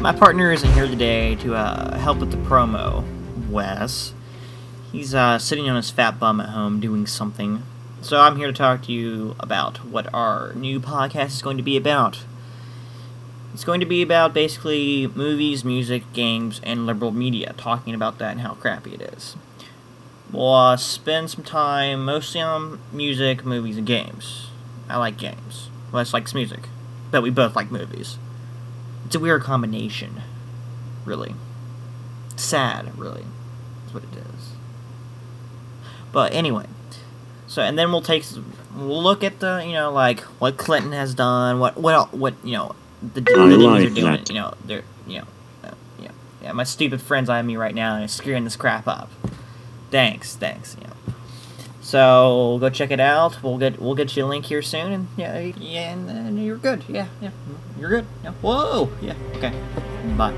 my partner isn't here today to uh, help with the promo. Wes, he's uh, sitting on his fat bum at home doing something. So I'm here to talk to you about what our new podcast is going to be about. It's going to be about basically movies, music, games, and liberal media, talking about that and how crappy it is. We'll uh, spend some time mostly on music, movies, and games. I like games. Wes likes music. But we both like movies. It's a weird combination, really. Sad, really, is what it is. But anyway, so and then we'll take we'll look at the you know like what Clinton has done, what what what you know the, the like they're doing. You know they're you know uh, yeah yeah my stupid friends eyeing me right now and it's screwing this crap up. Thanks, thanks. You know. So go check it out. We'll get we'll get you a link here soon, and yeah, yeah, and, and you're good. Yeah, yeah, you're good. Yeah. Whoa. Yeah. Okay. Bye.